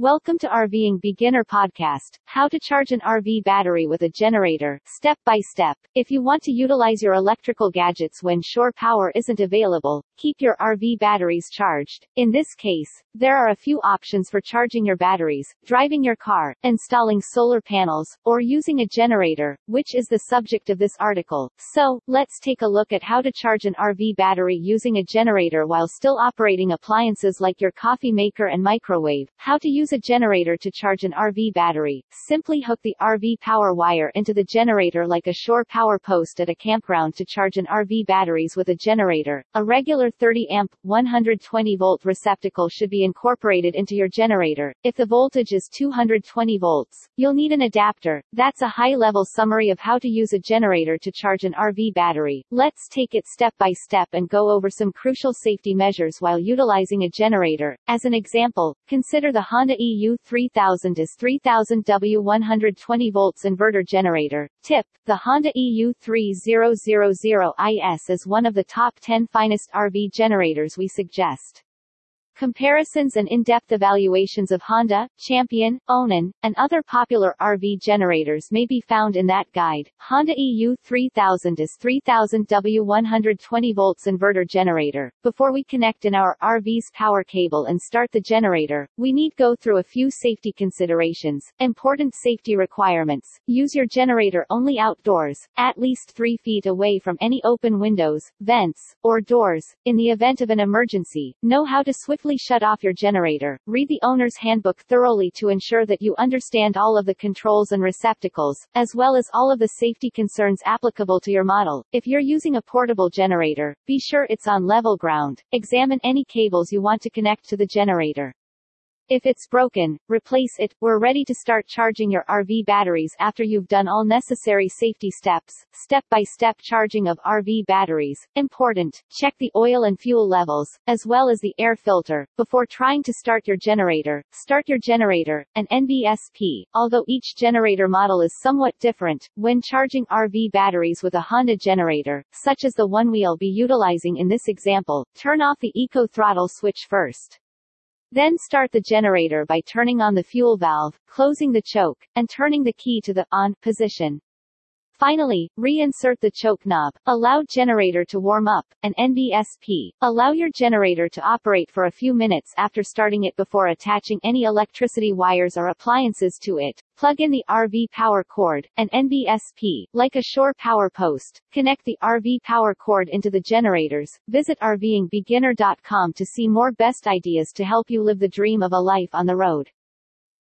Welcome to RVing Beginner Podcast. How to charge an RV battery with a generator, step by step. If you want to utilize your electrical gadgets when shore power isn't available, keep your RV batteries charged. In this case, there are a few options for charging your batteries, driving your car, installing solar panels, or using a generator, which is the subject of this article. So, let's take a look at how to charge an RV battery using a generator while still operating appliances like your coffee maker and microwave. How to use use a generator to charge an RV battery, simply hook the RV power wire into the generator like a shore power post at a campground to charge an RV batteries with a generator. A regular 30 amp, 120 volt receptacle should be incorporated into your generator. If the voltage is 220 volts, you'll need an adapter. That's a high level summary of how to use a generator to charge an RV battery. Let's take it step by step and go over some crucial safety measures while utilizing a generator. As an example, consider the Honda EU 3000 IS 3000 W 120 volts inverter generator. Tip, the Honda EU 3000 IS is one of the top 10 finest RV generators we suggest. Comparisons and in-depth evaluations of Honda, Champion, Onan, and other popular RV generators may be found in that guide. Honda EU 3000 IS 3000 W 120 volts inverter generator. Before we connect in our RV's power cable and start the generator, we need go through a few safety considerations. Important safety requirements. Use your generator only outdoors, at least 3 feet away from any open windows, vents, or doors. In the event of an emergency, know how to swiftly shut off your generator. Read the owner's handbook thoroughly to ensure that you understand all of the controls and receptacles, as well as all of the safety concerns applicable to your model. If you're using a portable generator, be sure it's on level ground. Examine any cables you want to connect to the generator. If it's broken, replace it. We're ready to start charging your RV batteries after you've done all necessary safety steps. Step-by-step charging of RV batteries. Important. Check the oil and fuel levels, as well as the air filter, before trying to start your generator. Start your generator, an NBSP. Although each generator model is somewhat different, when charging RV batteries with a Honda generator, such as the one we'll be utilizing in this example, turn off the eco throttle switch first. Then start the generator by turning on the fuel valve, closing the choke, and turning the key to the on position. Finally, reinsert the choke knob. Allow generator to warm up. An NBSP. Allow your generator to operate for a few minutes after starting it before attaching any electricity wires or appliances to it. Plug in the RV power cord, an NBSP, like a shore power post. Connect the RV power cord into the generators. Visit RVingbeginner.com to see more best ideas to help you live the dream of a life on the road.